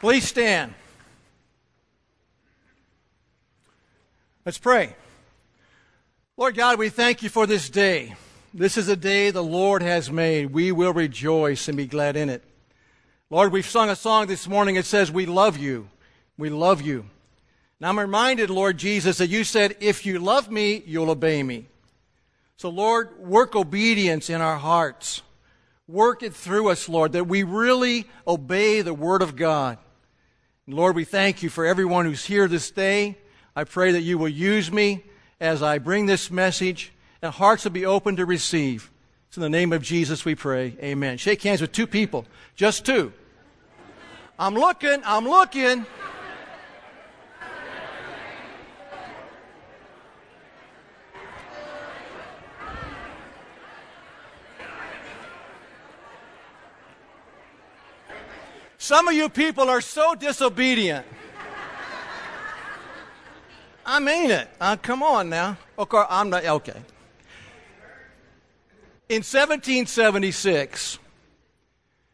Please stand. Let's pray. Lord God, we thank you for this day. This is a day the Lord has made. We will rejoice and be glad in it. Lord, we've sung a song this morning that says, We love you. We love you. Now I'm reminded, Lord Jesus, that you said, If you love me, you'll obey me. So, Lord, work obedience in our hearts. Work it through us, Lord, that we really obey the Word of God. Lord, we thank you for everyone who's here this day. I pray that you will use me as I bring this message, and hearts will be open to receive. It's in the name of Jesus we pray. Amen. Shake hands with two people, just two. I'm looking, I'm looking. Some of you people are so disobedient. I mean it. Uh, come on now. Okay, I'm not okay. In 1776,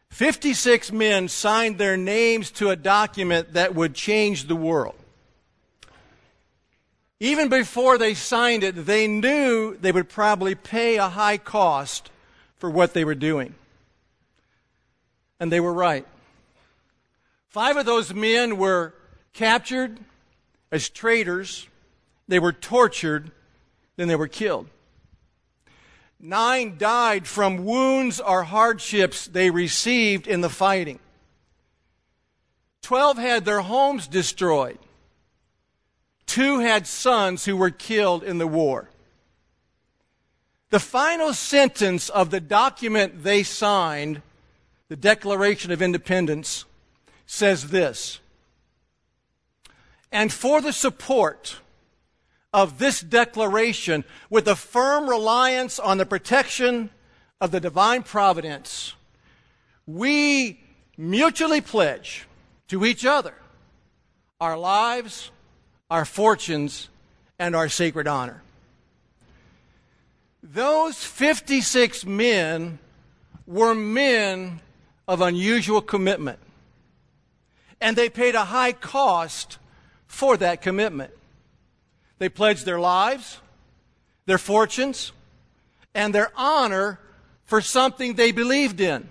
56 men signed their names to a document that would change the world. Even before they signed it, they knew they would probably pay a high cost for what they were doing. And they were right. Five of those men were captured as traitors, they were tortured, then they were killed. Nine died from wounds or hardships they received in the fighting. Twelve had their homes destroyed. Two had sons who were killed in the war. The final sentence of the document they signed, the Declaration of Independence, says this And for the support of this declaration, with a firm reliance on the protection of the divine providence, we mutually pledge to each other our lives, our fortunes, and our sacred honor. Those 56 men were men of unusual commitment and they paid a high cost for that commitment. They pledged their lives, their fortunes, and their honor for something they believed in.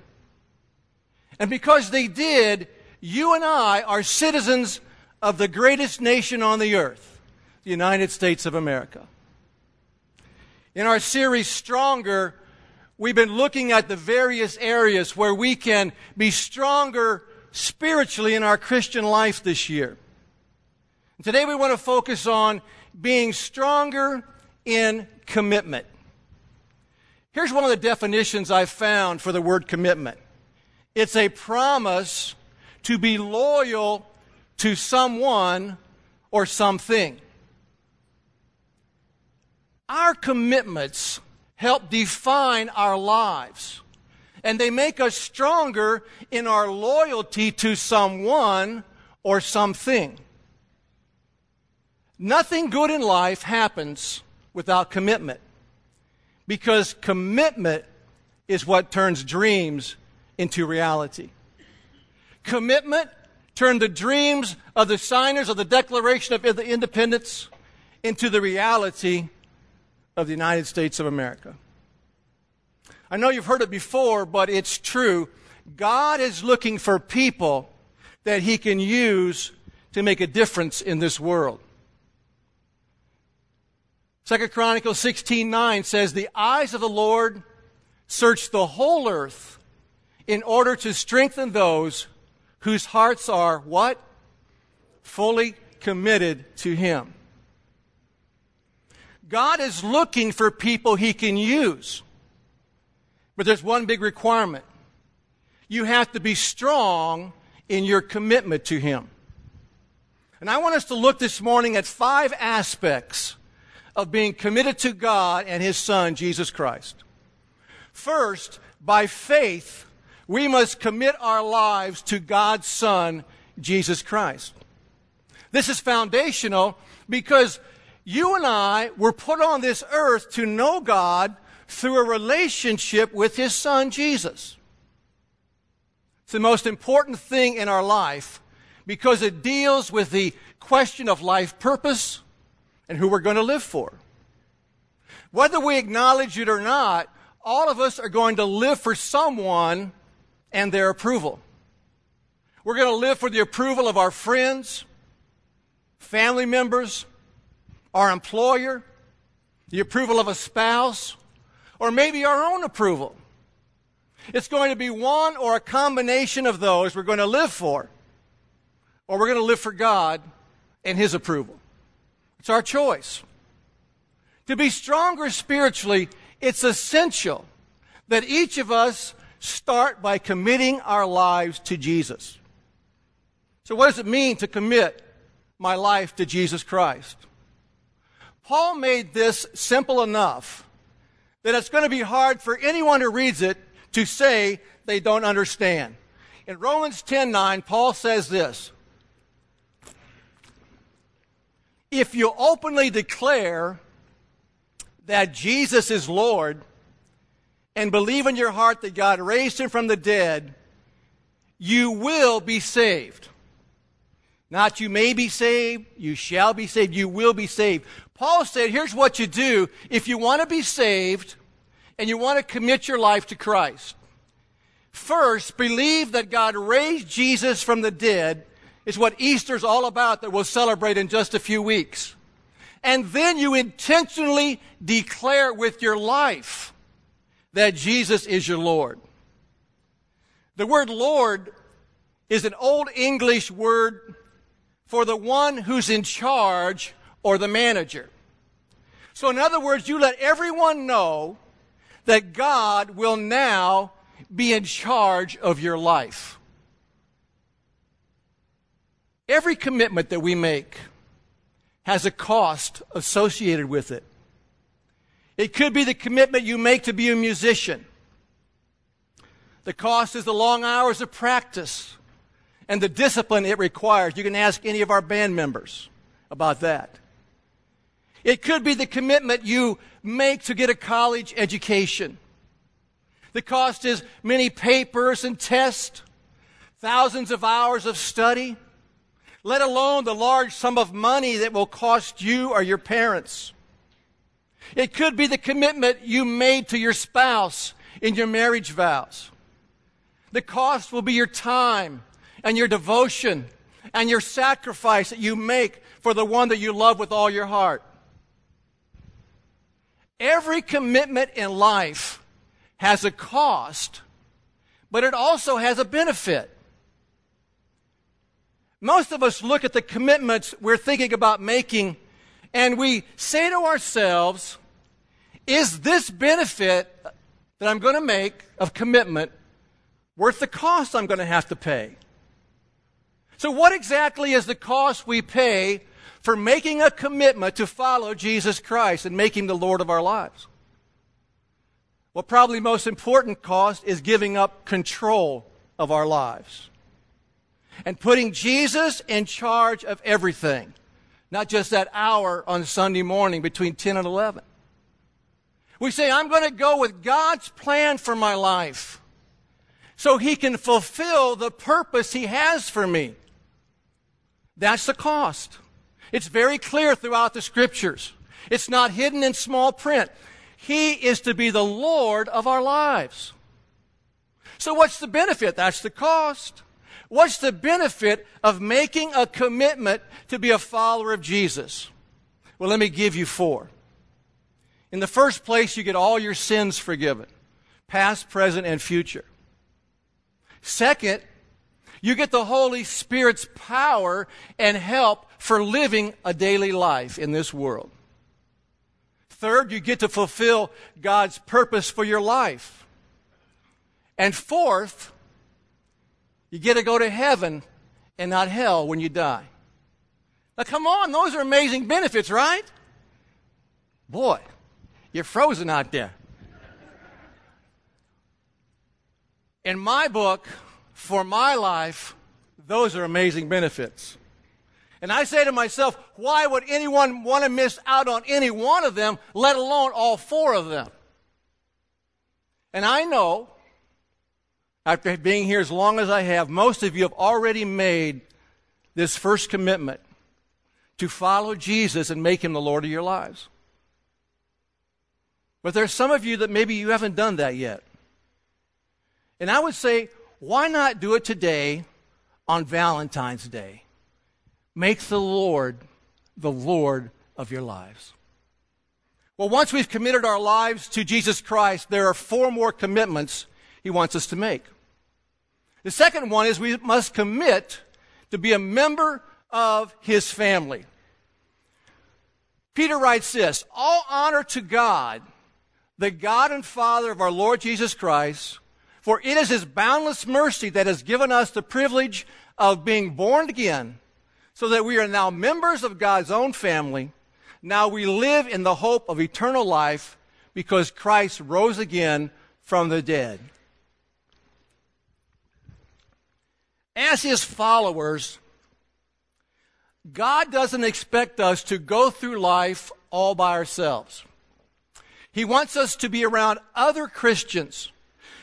And because they did, you and I are citizens of the greatest nation on the earth, the United States of America. In our series, Stronger, we've been looking at the various areas where we can be stronger spiritually in our Christian life this year. Today we want to focus on being stronger in commitment. Here's one of the definitions I've found for the word commitment it's a promise to be loyal to someone or something. Our commitments help define our lives and they make us stronger in our loyalty to someone or something. Nothing good in life happens without commitment because commitment is what turns dreams into reality. Commitment turned the dreams of the signers of the Declaration of Independence into the reality of the United States of America. I know you've heard it before, but it's true. God is looking for people that he can use to make a difference in this world. Second Chronicles 16:9 says, "The eyes of the Lord search the whole earth in order to strengthen those whose hearts are what? Fully committed to him." God is looking for people he can use. But there's one big requirement you have to be strong in your commitment to Him. And I want us to look this morning at five aspects of being committed to God and His Son, Jesus Christ. First, by faith, we must commit our lives to God's Son, Jesus Christ. This is foundational because you and I were put on this earth to know God through a relationship with his son Jesus. It's the most important thing in our life because it deals with the question of life purpose and who we're going to live for. Whether we acknowledge it or not, all of us are going to live for someone and their approval. We're going to live for the approval of our friends, family members, our employer, the approval of a spouse, or maybe our own approval. It's going to be one or a combination of those we're going to live for, or we're going to live for God and His approval. It's our choice. To be stronger spiritually, it's essential that each of us start by committing our lives to Jesus. So, what does it mean to commit my life to Jesus Christ? Paul made this simple enough that it's going to be hard for anyone who reads it to say they don't understand. In Romans 10:9, Paul says this: If you openly declare that Jesus is Lord and believe in your heart that God raised him from the dead, you will be saved. Not you may be saved, you shall be saved, you will be saved. Paul said, here's what you do if you want to be saved and you want to commit your life to Christ. First, believe that God raised Jesus from the dead is what Easter's all about that we'll celebrate in just a few weeks. And then you intentionally declare with your life that Jesus is your Lord. The word Lord is an old English word for the one who's in charge or the manager. So, in other words, you let everyone know that God will now be in charge of your life. Every commitment that we make has a cost associated with it. It could be the commitment you make to be a musician. The cost is the long hours of practice and the discipline it requires. You can ask any of our band members about that. It could be the commitment you make to get a college education. The cost is many papers and tests, thousands of hours of study, let alone the large sum of money that will cost you or your parents. It could be the commitment you made to your spouse in your marriage vows. The cost will be your time and your devotion and your sacrifice that you make for the one that you love with all your heart. Every commitment in life has a cost, but it also has a benefit. Most of us look at the commitments we're thinking about making and we say to ourselves, is this benefit that I'm going to make of commitment worth the cost I'm going to have to pay? So, what exactly is the cost we pay for making a commitment to follow Jesus Christ and make him the Lord of our lives? Well, probably most important cost is giving up control of our lives and putting Jesus in charge of everything, not just that hour on Sunday morning between 10 and 11. We say, I'm going to go with God's plan for my life so he can fulfill the purpose he has for me. That's the cost. It's very clear throughout the scriptures. It's not hidden in small print. He is to be the Lord of our lives. So, what's the benefit? That's the cost. What's the benefit of making a commitment to be a follower of Jesus? Well, let me give you four. In the first place, you get all your sins forgiven past, present, and future. Second, you get the Holy Spirit's power and help for living a daily life in this world. Third, you get to fulfill God's purpose for your life. And fourth, you get to go to heaven and not hell when you die. Now, come on, those are amazing benefits, right? Boy, you're frozen out there. In my book, for my life, those are amazing benefits. And I say to myself, why would anyone want to miss out on any one of them, let alone all four of them? And I know, after being here as long as I have, most of you have already made this first commitment to follow Jesus and make him the Lord of your lives. But there's some of you that maybe you haven't done that yet. And I would say, why not do it today on Valentine's Day? Make the Lord the Lord of your lives. Well, once we've committed our lives to Jesus Christ, there are four more commitments he wants us to make. The second one is we must commit to be a member of his family. Peter writes this All honor to God, the God and Father of our Lord Jesus Christ, for it is his boundless mercy that has given us the privilege of being born again, so that we are now members of God's own family. Now we live in the hope of eternal life because Christ rose again from the dead. As his followers, God doesn't expect us to go through life all by ourselves. He wants us to be around other Christians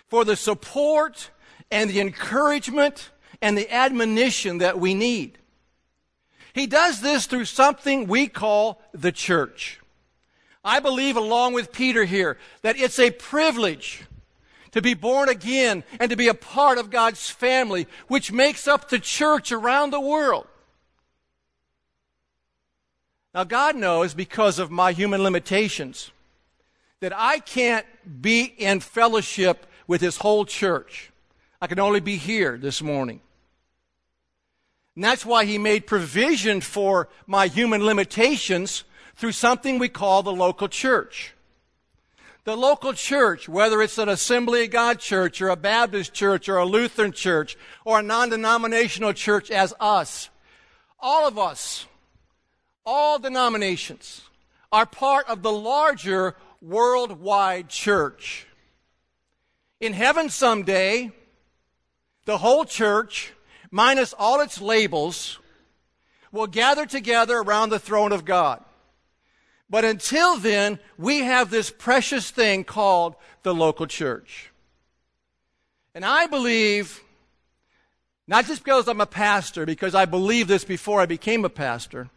for the support and the encouragement and the admonition that we need. He does this through something we call the church. I believe, along with Peter here, that it's a privilege to be born again and to be a part of God's family, which makes up the church around the world. Now, God knows because of my human limitations that I can't be in fellowship with His whole church. I can only be here this morning. And that's why He made provision for my human limitations through something we call the local church. The local church, whether it's an Assembly of God church or a Baptist church or a Lutheran church or a non denominational church as us, all of us all denominations are part of the larger worldwide church. In heaven someday, the whole church, minus all its labels, will gather together around the throne of God. But until then, we have this precious thing called the local church. And I believe, not just because I'm a pastor, because I believed this before I became a pastor,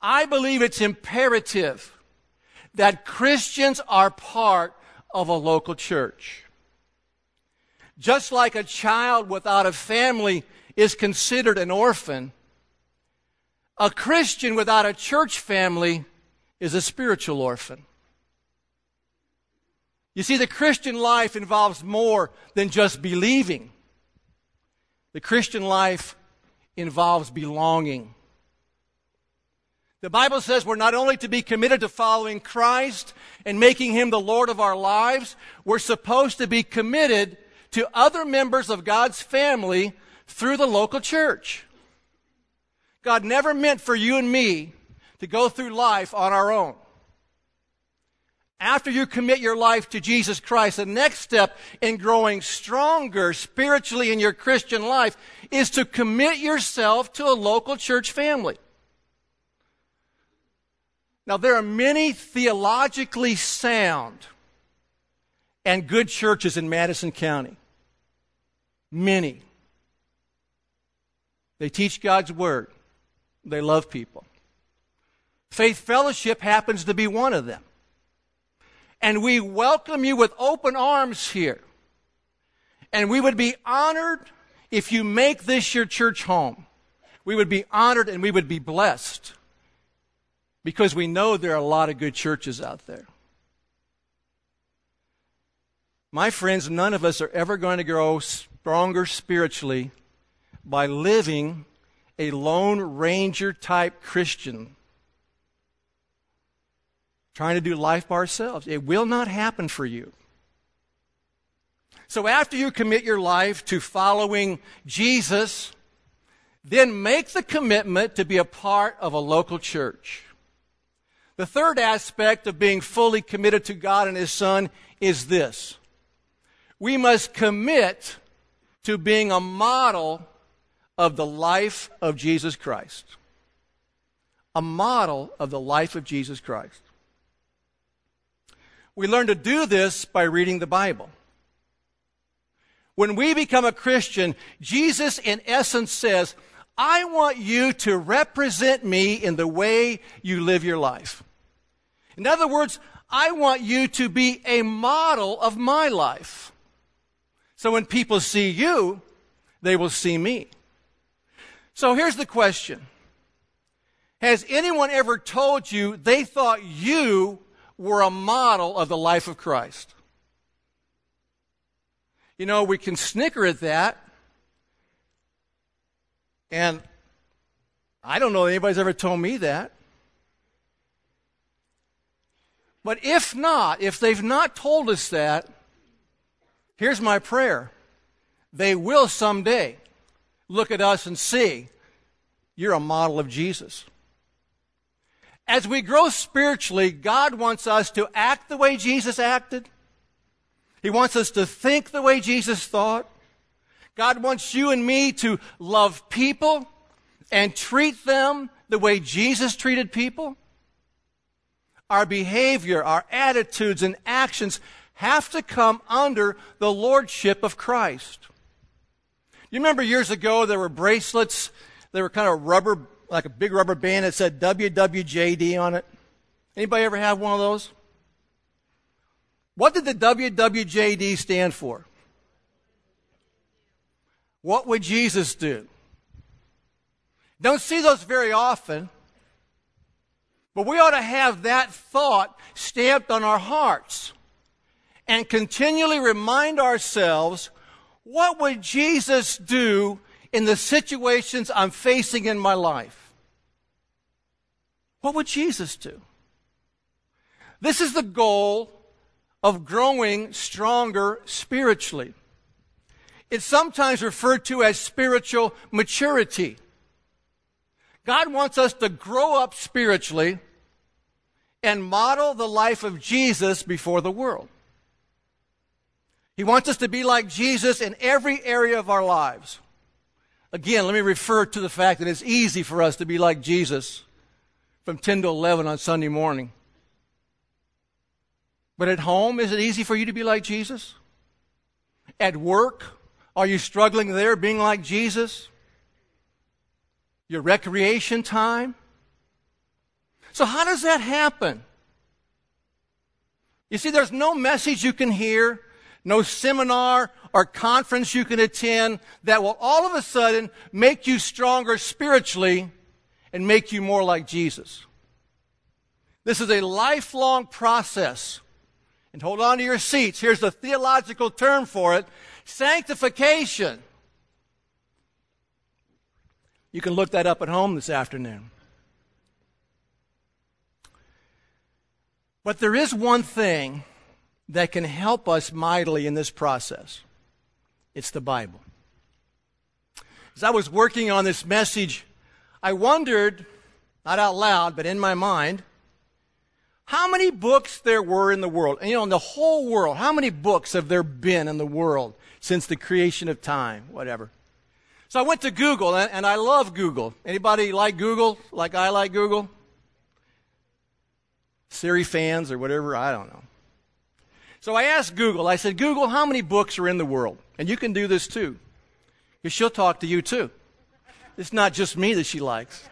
I believe it's imperative that Christians are part of a local church. Just like a child without a family is considered an orphan, a Christian without a church family is a spiritual orphan. You see, the Christian life involves more than just believing. The Christian life involves belonging. The Bible says we're not only to be committed to following Christ and making Him the Lord of our lives, we're supposed to be committed to other members of God's family through the local church. God never meant for you and me to go through life on our own. After you commit your life to Jesus Christ, the next step in growing stronger spiritually in your Christian life is to commit yourself to a local church family. Now, there are many theologically sound and good churches in Madison County. Many. They teach God's Word, they love people. Faith Fellowship happens to be one of them. And we welcome you with open arms here. And we would be honored if you make this your church home. We would be honored and we would be blessed because we know there are a lot of good churches out there. My friends, none of us are ever going to grow stronger spiritually by living a Lone Ranger type Christian, trying to do life by ourselves. It will not happen for you. So after you commit your life to following Jesus, then make the commitment to be a part of a local church. The third aspect of being fully committed to God and His Son is this we must commit to being a model of the life of Jesus Christ. A model of the life of Jesus Christ. We learn to do this by reading the Bible. When we become a Christian, Jesus, in essence, says, I want you to represent me in the way you live your life. In other words, I want you to be a model of my life. So when people see you, they will see me. So here's the question Has anyone ever told you they thought you were a model of the life of Christ? You know, we can snicker at that. And I don't know anybody's ever told me that. But if not, if they've not told us that, here's my prayer. They will someday look at us and see you're a model of Jesus. As we grow spiritually, God wants us to act the way Jesus acted. He wants us to think the way Jesus thought. God wants you and me to love people and treat them the way Jesus treated people our behavior, our attitudes, and actions have to come under the lordship of Christ. You remember years ago there were bracelets, they were kind of rubber, like a big rubber band that said WWJD on it. Anybody ever have one of those? What did the WWJD stand for? What would Jesus do? Don't see those very often. But we ought to have that thought stamped on our hearts and continually remind ourselves what would Jesus do in the situations I'm facing in my life? What would Jesus do? This is the goal of growing stronger spiritually. It's sometimes referred to as spiritual maturity. God wants us to grow up spiritually and model the life of Jesus before the world. He wants us to be like Jesus in every area of our lives. Again, let me refer to the fact that it's easy for us to be like Jesus from 10 to 11 on Sunday morning. But at home, is it easy for you to be like Jesus? At work, are you struggling there being like Jesus? your recreation time. So, how does that happen? You see, there's no message you can hear, no seminar or conference you can attend that will all of a sudden make you stronger spiritually and make you more like Jesus. This is a lifelong process. And hold on to your seats. Here's the theological term for it sanctification. You can look that up at home this afternoon. But there is one thing that can help us mightily in this process it's the Bible. As I was working on this message, I wondered, not out loud, but in my mind, how many books there were in the world. And, you know, in the whole world, how many books have there been in the world since the creation of time, whatever? So I went to Google, and I love Google. Anybody like Google like I like Google? Siri fans or whatever, I don't know. So I asked Google, I said, Google, how many books are in the world? And you can do this too. Because she'll talk to you too. It's not just me that she likes.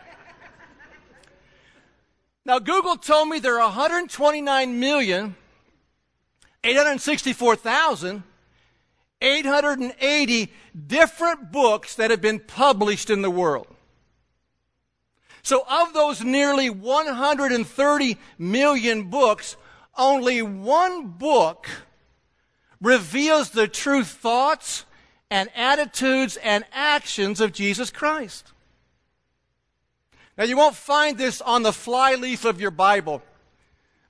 Now, Google told me there are 129 million, 864,000 880 different books that have been published in the world. So, of those nearly 130 million books, only one book reveals the true thoughts and attitudes and actions of Jesus Christ. Now, you won't find this on the flyleaf of your Bible,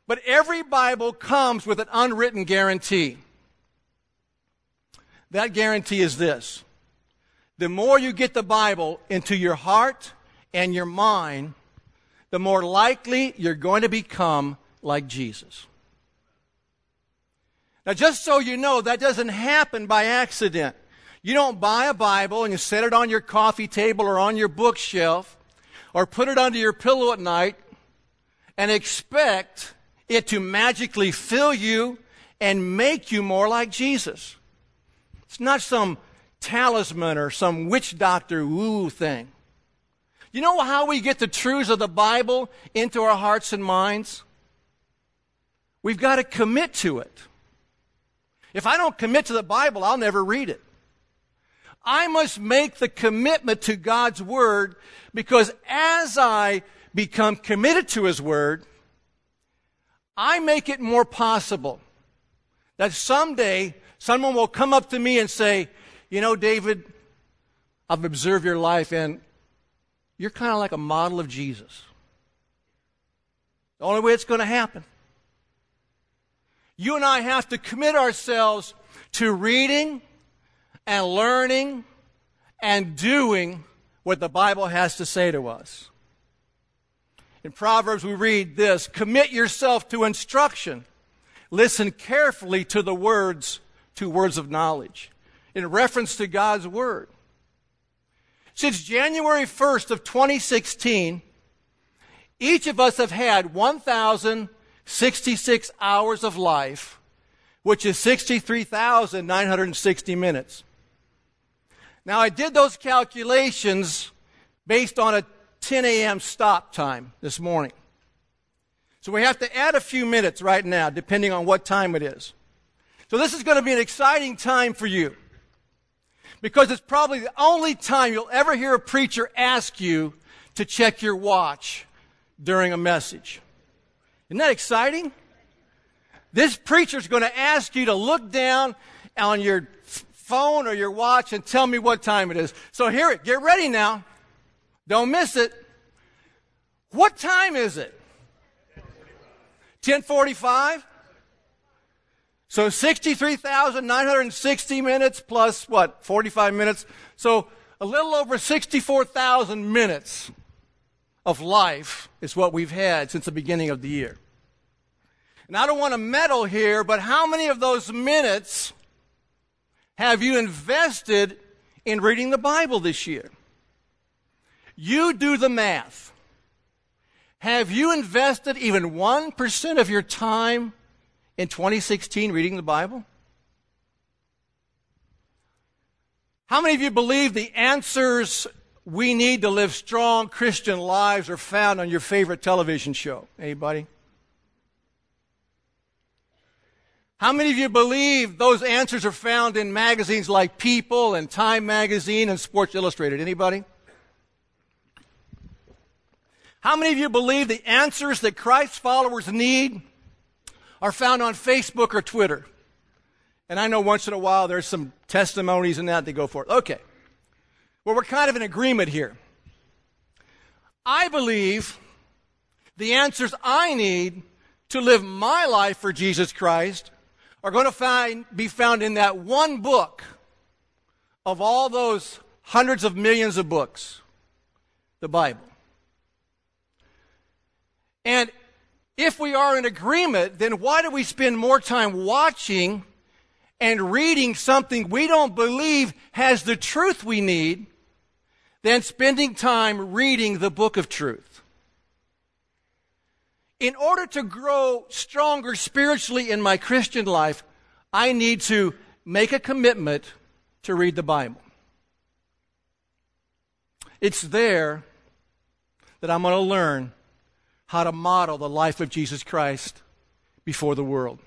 but every Bible comes with an unwritten guarantee. That guarantee is this the more you get the Bible into your heart and your mind, the more likely you're going to become like Jesus. Now, just so you know, that doesn't happen by accident. You don't buy a Bible and you set it on your coffee table or on your bookshelf or put it under your pillow at night and expect it to magically fill you and make you more like Jesus. It's not some talisman or some witch doctor woo thing. You know how we get the truths of the Bible into our hearts and minds? We've got to commit to it. If I don't commit to the Bible, I'll never read it. I must make the commitment to God's Word because as I become committed to His Word, I make it more possible that someday someone will come up to me and say, You know, David, I've observed your life and you're kind of like a model of Jesus. The only way it's going to happen. You and I have to commit ourselves to reading and learning and doing what the Bible has to say to us. In Proverbs, we read this Commit yourself to instruction. Listen carefully to the words, to words of knowledge, in reference to God's Word. Since January 1st of 2016, each of us have had 1,066 hours of life, which is 63,960 minutes. Now, I did those calculations based on a 10 a.m. stop time this morning. So we have to add a few minutes right now, depending on what time it is. So this is going to be an exciting time for you because it's probably the only time you'll ever hear a preacher ask you to check your watch during a message. Isn't that exciting? This preacher is going to ask you to look down on your phone or your watch and tell me what time it is. So here it. Get ready now. Don't miss it. What time is it? 1045? So 63,960 minutes plus what? 45 minutes. So a little over 64,000 minutes of life is what we've had since the beginning of the year. And I don't want to meddle here, but how many of those minutes have you invested in reading the Bible this year? You do the math. Have you invested even 1% of your time in 2016 reading the Bible? How many of you believe the answers we need to live strong Christian lives are found on your favorite television show? Anybody? How many of you believe those answers are found in magazines like People and Time Magazine and Sports Illustrated? Anybody? How many of you believe the answers that Christ's followers need are found on Facebook or Twitter. And I know once in a while there's some testimonies and that they go for it. Okay. Well, we're kind of in agreement here. I believe the answers I need to live my life for Jesus Christ are going to find, be found in that one book of all those hundreds of millions of books, the Bible. And if we are in agreement, then why do we spend more time watching and reading something we don't believe has the truth we need than spending time reading the book of truth? In order to grow stronger spiritually in my Christian life, I need to make a commitment to read the Bible. It's there that I'm going to learn how to model the life of Jesus Christ before the world.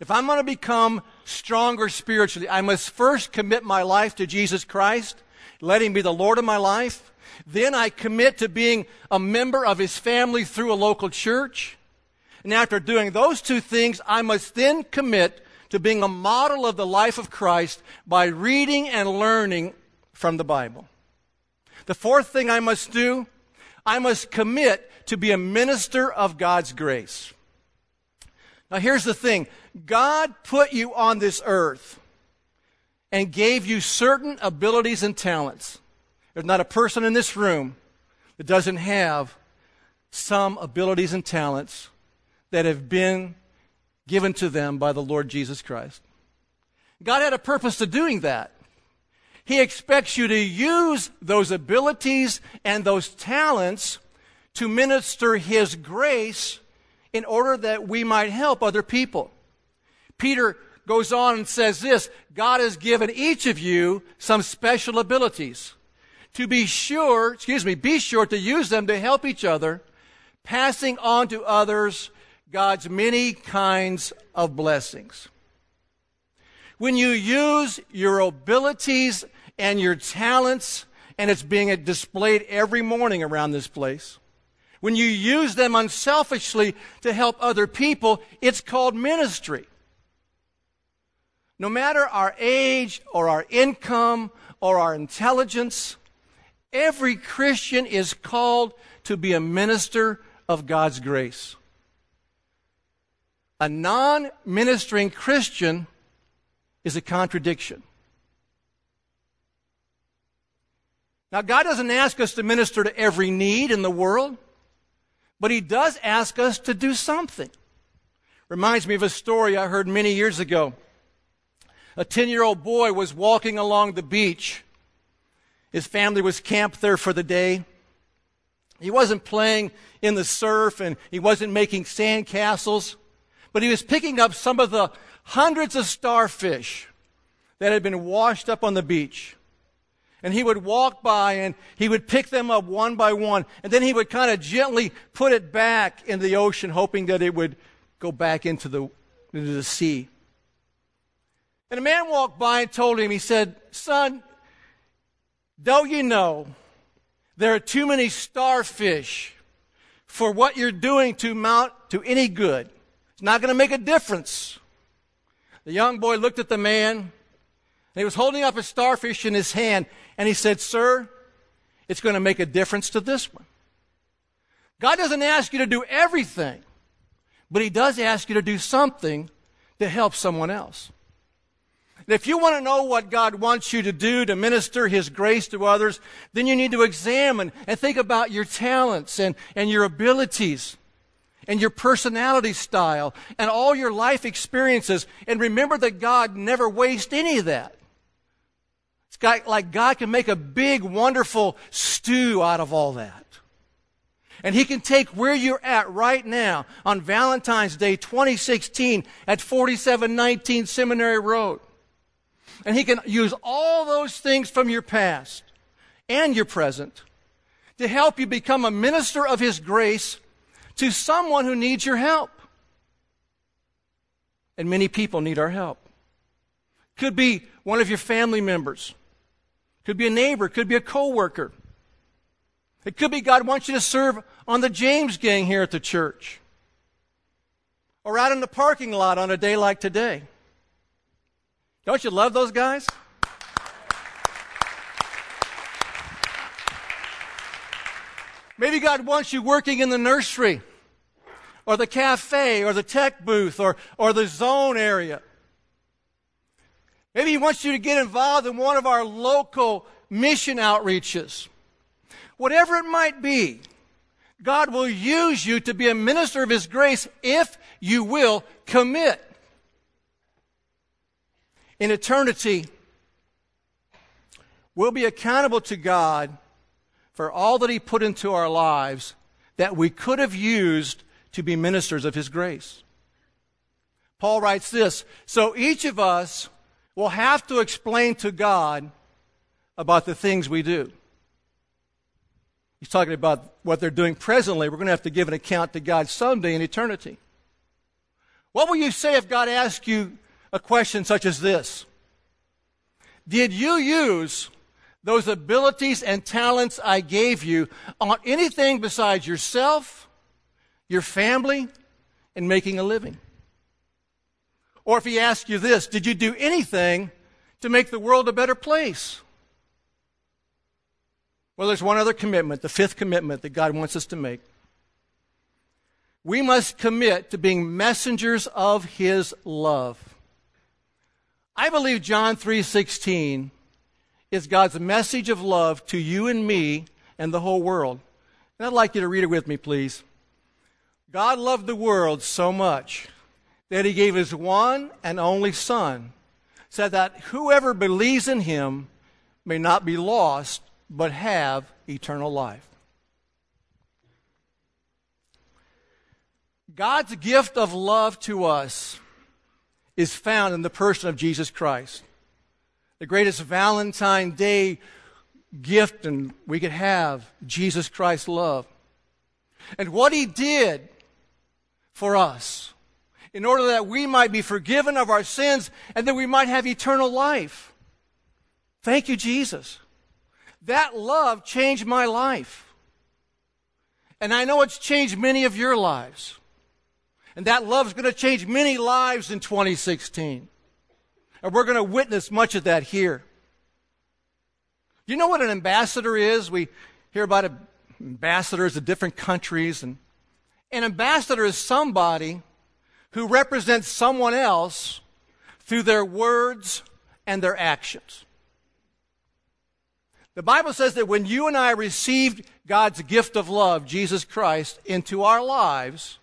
If I'm going to become stronger spiritually, I must first commit my life to Jesus Christ, let Him be the Lord of my life. Then I commit to being a member of His family through a local church. And after doing those two things, I must then commit to being a model of the life of Christ by reading and learning from the Bible. The fourth thing I must do, I must commit to be a minister of God's grace. Now, here's the thing God put you on this earth and gave you certain abilities and talents. There's not a person in this room that doesn't have some abilities and talents that have been given to them by the Lord Jesus Christ. God had a purpose to doing that. He expects you to use those abilities and those talents to minister His grace in order that we might help other people. Peter goes on and says this God has given each of you some special abilities. to be sure, excuse me, be sure to use them to help each other, passing on to others God's many kinds of blessings. When you use your abilities and your talents, and it's being displayed every morning around this place, when you use them unselfishly to help other people, it's called ministry. No matter our age or our income or our intelligence, every Christian is called to be a minister of God's grace. A non ministering Christian is a contradiction. Now, God doesn't ask us to minister to every need in the world, but He does ask us to do something. Reminds me of a story I heard many years ago. A 10 year old boy was walking along the beach. His family was camped there for the day. He wasn't playing in the surf and he wasn't making sand castles, but he was picking up some of the hundreds of starfish that had been washed up on the beach. And he would walk by and he would pick them up one by one. And then he would kind of gently put it back in the ocean, hoping that it would go back into the, into the sea. And a man walked by and told him, he said, Son, don't you know there are too many starfish for what you're doing to mount to any good? It's not going to make a difference. The young boy looked at the man, and he was holding up a starfish in his hand, and he said, Sir, it's going to make a difference to this one. God doesn't ask you to do everything, but He does ask you to do something to help someone else. And if you want to know what God wants you to do to minister His grace to others, then you need to examine and think about your talents and, and your abilities and your personality style and all your life experiences. And remember that God never wastes any of that. It's like God can make a big, wonderful stew out of all that. And He can take where you're at right now on Valentine's Day 2016 at 4719 Seminary Road. And He can use all those things from your past and your present to help you become a minister of His grace to someone who needs your help. And many people need our help. Could be one of your family members. Could be a neighbor. Could be a coworker. It could be God wants you to serve on the James gang here at the church. Or out in the parking lot on a day like today. Don't you love those guys? Maybe God wants you working in the nursery or the cafe or the tech booth or, or the zone area. Maybe He wants you to get involved in one of our local mission outreaches. Whatever it might be, God will use you to be a minister of His grace if you will commit. In eternity, we'll be accountable to God for all that He put into our lives that we could have used to be ministers of His grace. Paul writes this So each of us will have to explain to God about the things we do. He's talking about what they're doing presently. We're going to have to give an account to God someday in eternity. What will you say if God asks you a question such as this? Did you use those abilities and talents I gave you on anything besides yourself your family, and making a living? Or if he asks you this, did you do anything to make the world a better place? Well, there's one other commitment, the fifth commitment that God wants us to make. We must commit to being messengers of his love. I believe John 3:16 is God's message of love to you and me and the whole world. And I'd like you to read it with me, please. God loved the world so much that he gave his one and only Son, so that whoever believes in him may not be lost, but have eternal life. God's gift of love to us is found in the person of Jesus Christ. The greatest Valentine Day gift and we could have Jesus Christ's love. And what he did for us in order that we might be forgiven of our sins and that we might have eternal life. Thank you, Jesus. That love changed my life. And I know it's changed many of your lives. And that love is going to change many lives in 2016. And we're going to witness much of that here. You know what an ambassador is? We hear about ambassadors of different countries. And an ambassador is somebody who represents someone else through their words and their actions. The Bible says that when you and I received God's gift of love, Jesus Christ, into our lives,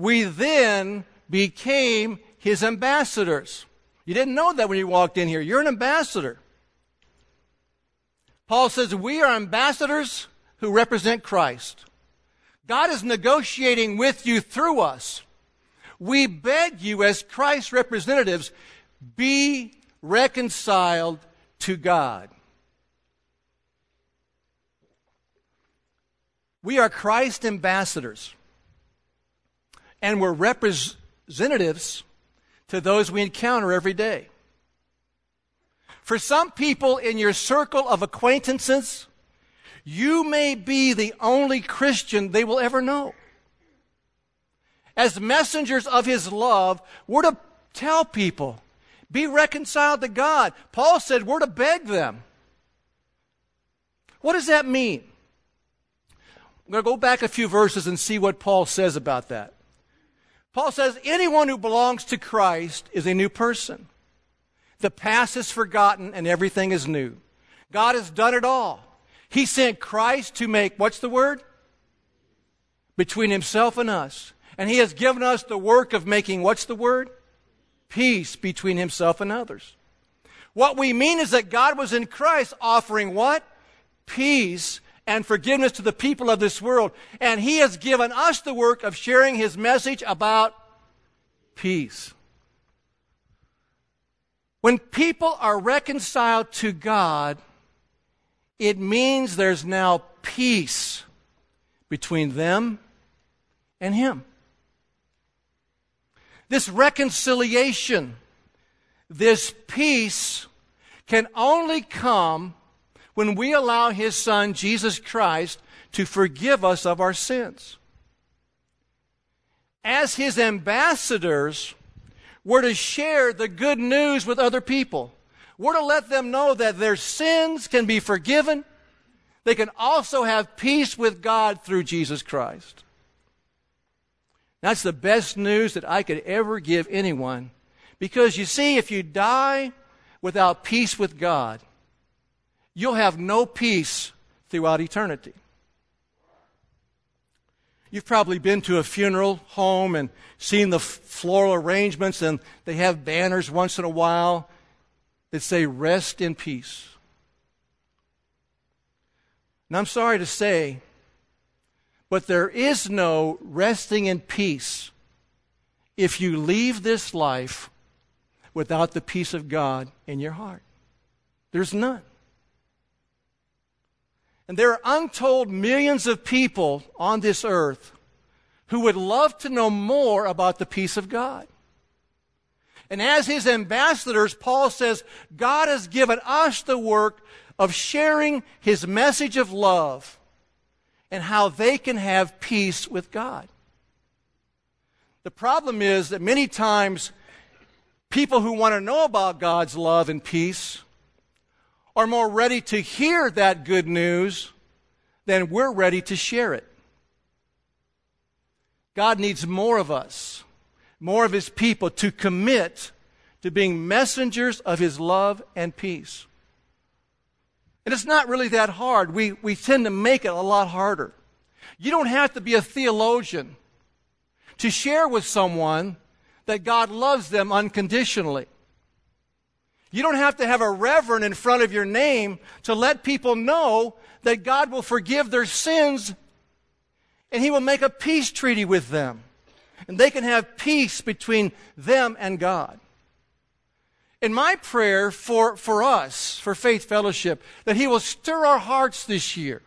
we then became his ambassadors. You didn't know that when you walked in here. You're an ambassador. Paul says we are ambassadors who represent Christ. God is negotiating with you through us. We beg you, as Christ's representatives, be reconciled to God. We are Christ ambassadors, and we're representatives to those we encounter every day. For some people in your circle of acquaintances, you may be the only Christian they will ever know as messengers of his love, we're to tell people, be reconciled to God. Paul said we're to beg them. What does that mean? I'm going to go back a few verses and see what Paul says about that. Paul says anyone who belongs to Christ is a new person. The past is forgotten and everything is new. God has done it all. He sent Christ to make, what's the word? Between himself and us. And he has given us the work of making, what's the word? Peace between himself and others. What we mean is that God was in Christ offering what? Peace and forgiveness to the people of this world. And he has given us the work of sharing his message about peace. When people are reconciled to God, it means there's now peace between them and Him. This reconciliation, this peace can only come when we allow His Son, Jesus Christ, to forgive us of our sins. As His ambassadors, we're to share the good news with other people. We're to let them know that their sins can be forgiven. They can also have peace with God through Jesus Christ. That's the best news that I could ever give anyone. Because you see, if you die without peace with God, you'll have no peace throughout eternity. You've probably been to a funeral home and seen the floral arrangements, and they have banners once in a while that say, Rest in peace. And I'm sorry to say, but there is no resting in peace if you leave this life without the peace of God in your heart. There's none. And there are untold millions of people on this earth who would love to know more about the peace of God. And as his ambassadors, Paul says, God has given us the work of sharing his message of love and how they can have peace with God. The problem is that many times people who want to know about God's love and peace are more ready to hear that good news than we're ready to share it. God needs more of us, more of His people to commit to being messengers of His love and peace. And it's not really that hard. We, we tend to make it a lot harder. You don't have to be a theologian to share with someone that God loves them unconditionally. You don't have to have a reverend in front of your name to let people know that God will forgive their sins and He will make a peace treaty with them. And they can have peace between them and God. In my prayer for, for us, for Faith Fellowship, that He will stir our hearts this year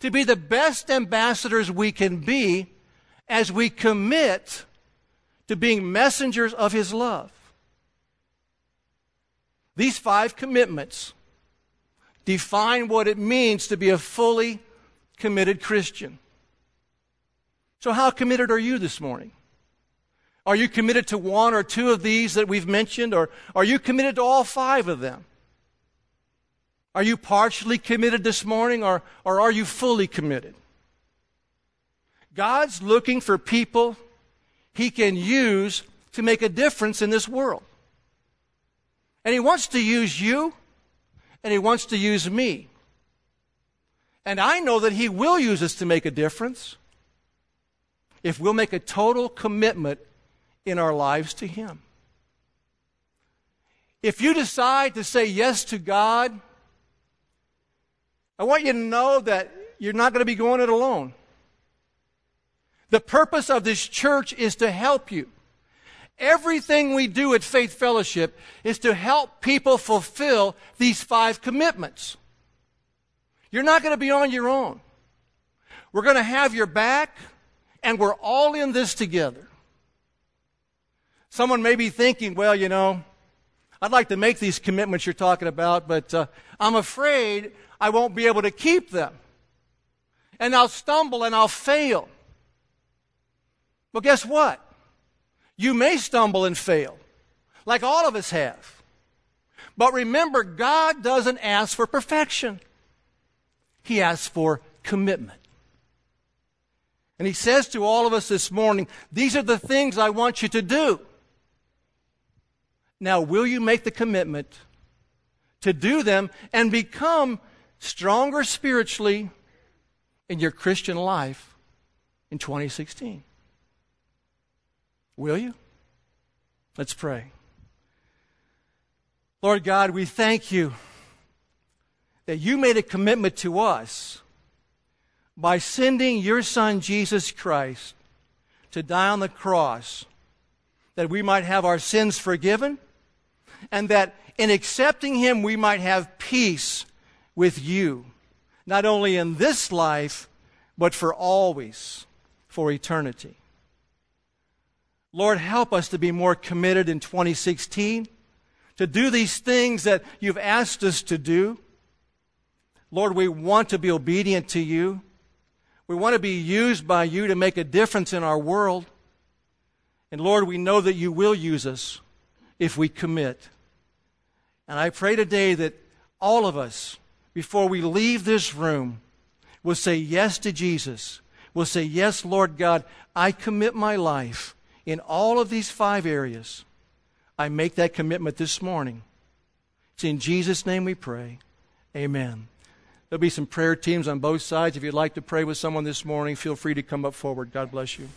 to be the best ambassadors we can be as we commit to being messengers of His love. These five commitments define what it means to be a fully committed Christian. So, how committed are you this morning? Are you committed to one or two of these that we've mentioned, or are you committed to all five of them? Are you partially committed this morning, or, or are you fully committed? God's looking for people He can use to make a difference in this world. And He wants to use you, and He wants to use me. And I know that He will use us to make a difference if we'll make a total commitment in our lives to Him. If you decide to say yes to God, I want you to know that you're not going to be going it alone. The purpose of this church is to help you. Everything we do at Faith Fellowship is to help people fulfill these five commitments. You're not going to be on your own. We're going to have your back, and we're all in this together. Someone may be thinking, well, you know, I'd like to make these commitments you're talking about, but uh, I'm afraid I won't be able to keep them. And I'll stumble and I'll fail. Well, guess what? You may stumble and fail, like all of us have. But remember, God doesn't ask for perfection, He asks for commitment. And He says to all of us this morning, These are the things I want you to do. Now, will you make the commitment to do them and become stronger spiritually in your Christian life in 2016? Will you? Let's pray. Lord God, we thank you that you made a commitment to us by sending your Son, Jesus Christ, to die on the cross that we might have our sins forgiven and that in accepting Him, we might have peace with you, not only in this life, but for always, for eternity. Lord, help us to be more committed in 2016, to do these things that you've asked us to do. Lord, we want to be obedient to you. We want to be used by you to make a difference in our world. And Lord, we know that you will use us if we commit. And I pray today that all of us, before we leave this room, will say yes to Jesus. Will say, Yes, Lord God, I commit my life in all of these five areas. I make that commitment this morning. It's in Jesus' name we pray. Amen. There'll be some prayer teams on both sides. If you'd like to pray with someone this morning, feel free to come up forward. God bless you.